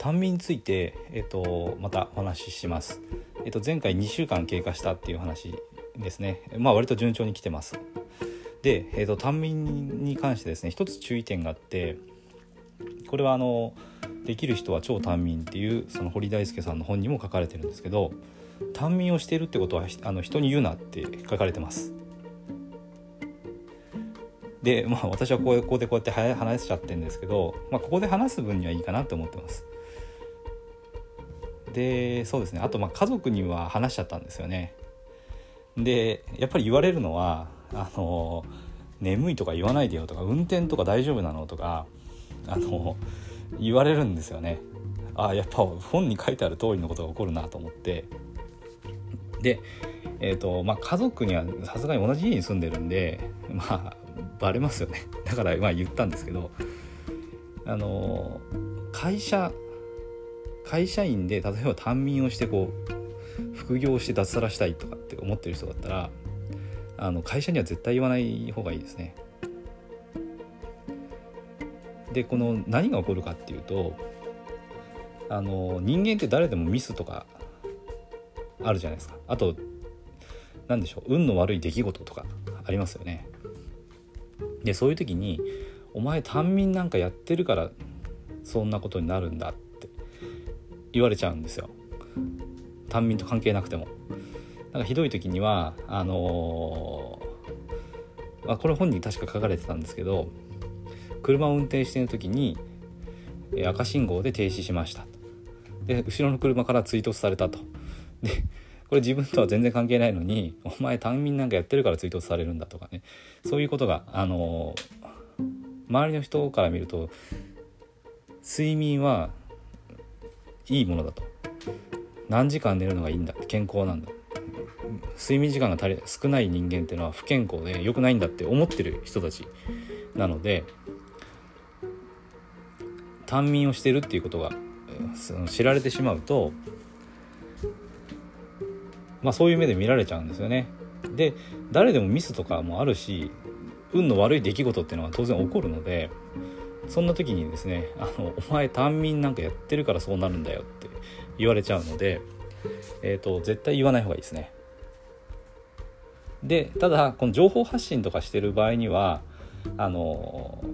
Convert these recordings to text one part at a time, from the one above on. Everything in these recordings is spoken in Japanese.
短眠について、えーと、またお話しします、えーと、前回2週間経過したっていう話ですね。まあ割と順調に来てます。で、えーと、短眠に関してですね一つ注意点があってこれはあのできる人は超短眠っていうその堀大輔さんの本にも書かれてるんですけど短眠をしているってことはあの人に言うなって書かれてます。でまあ私はこうこでこうやって話しちゃってるんですけど、まあ、ここで話す分にはいいかなって思ってます。でそうですね。あとまあ家族には話しちゃったんですよね。でやっぱり言われるのはあの眠いとか言わないでよとか運転とか大丈夫なのとかあの言われるんですよね。あやっぱ本に書いてある通りのことが起こるなと思って。でえーとまあ、家族にはさすがに同じ家に住んでるんでまあバレますよね。だからまあ言ったんですけどあの会社会社員で例えば単眠をしてこう副業して脱サラしたいとかって思ってる人だったらあの会社には絶対言わない方がいいですね。でこの何が起こるかっていうとあの人間って誰でもミスとかあるじゃないですかあと何でしょう運の悪い出来事とかありますよねでそういう時に「お前単民なんかやってるからそんなことになるんだ」って言われちゃうんですよ。単民と関係なくても。なんかひどい時にはあのー、まあ、これ本に確か書かれてたんですけど車を運転している時に赤信号で停止しました。で後ろの車から追突されたと。でこれ自分とは全然関係ないのに「お前単民なんかやってるから追突されるんだ」とかね。そういうことがあの周りの人から見ると睡眠はいいものだと何時間寝るのがいいんだ健康なんだ睡眠時間が足り少ない人間っていうのは不健康で良くないんだって思ってる人たちなので短眠をしてるっていうことが知られてしまうとまあそういう目で見られちゃうんですよね。で誰でもミスとかもあるし運の悪い出来事っていうのは当然起こるのでそんな時にですね「あのお前短眠なんかやってるからそうなるんだよ」って言われちゃうので、えーと、絶対言わない方がいいですね。でただこの情報発信とかしてる場合にはあの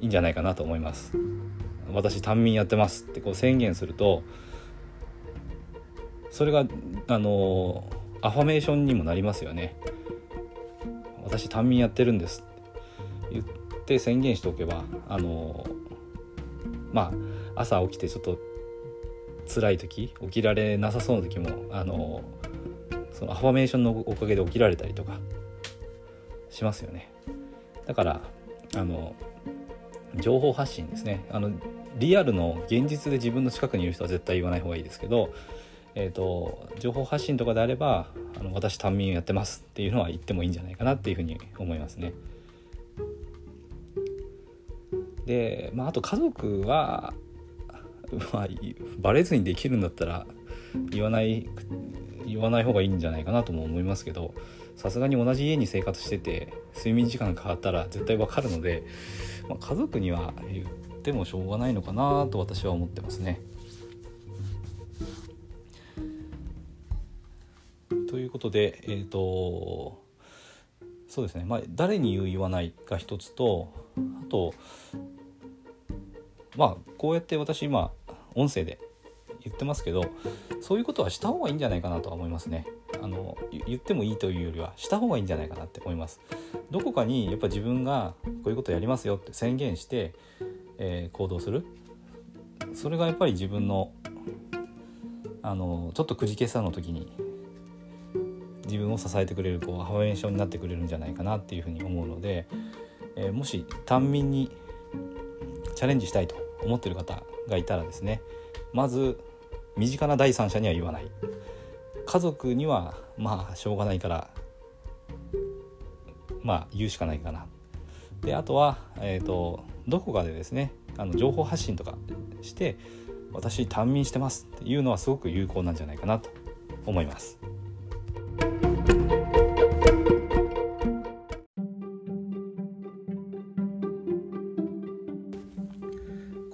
いいんじゃないかなと思います。私単眠やってますってこう宣言するとそれがあのアファメーションにもなりますよね私単眠やってるんですって宣言しておけばあのまあ朝起きてちょっと辛い時起きられなさそうな時もあのそのアファメーションのおかげで起きられたりとかしますよねだからあの情報発信ですねあのリアルの現実で自分の近くにいる人は絶対言わない方がいいですけど、えーと、情報発信とかであればあの私単民やってますっていうのは言ってもいいんじゃないかなっていうふうに思いますね。で、まあ、あと家族は、まあ、バレずにできるんだったら言わない言わない方がいいんじゃないかなとも思いますけどさすがに同じ家に生活してて睡眠時間変わったら絶対わかるので、まあ、家族には言ってもしょうがないのかなと私は思ってますね。ということでえっ、ー、とそうですねまあ誰に言う言わないが一つとあとまあこうやって私今音声で言ってますけどそういうことはした方がいいんじゃないかなとは思いますね。あの言ってもいいというよりはした方がいいんじゃないかなって思います。どこかにやっぱ自分がこういうことやりますよって宣言して、えー、行動するそれがやっぱり自分のあのちょっとくじけさの時に自分を支えてくれるこうハワイエーションになってくれるんじゃないかなっていうふうに思うので、えー、もし単民にチャレンジしたいと思ってる方がいたらですねまず身近な第三者には言わない家族にはまあしょうがないからまあ言うしかないかなであとは、えーと、どこかでですねあの情報発信とかして私短眠してますっていうのはすごく有効なんじゃないかなと思います。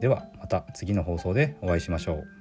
ではまた次の放送でお会いしましょう。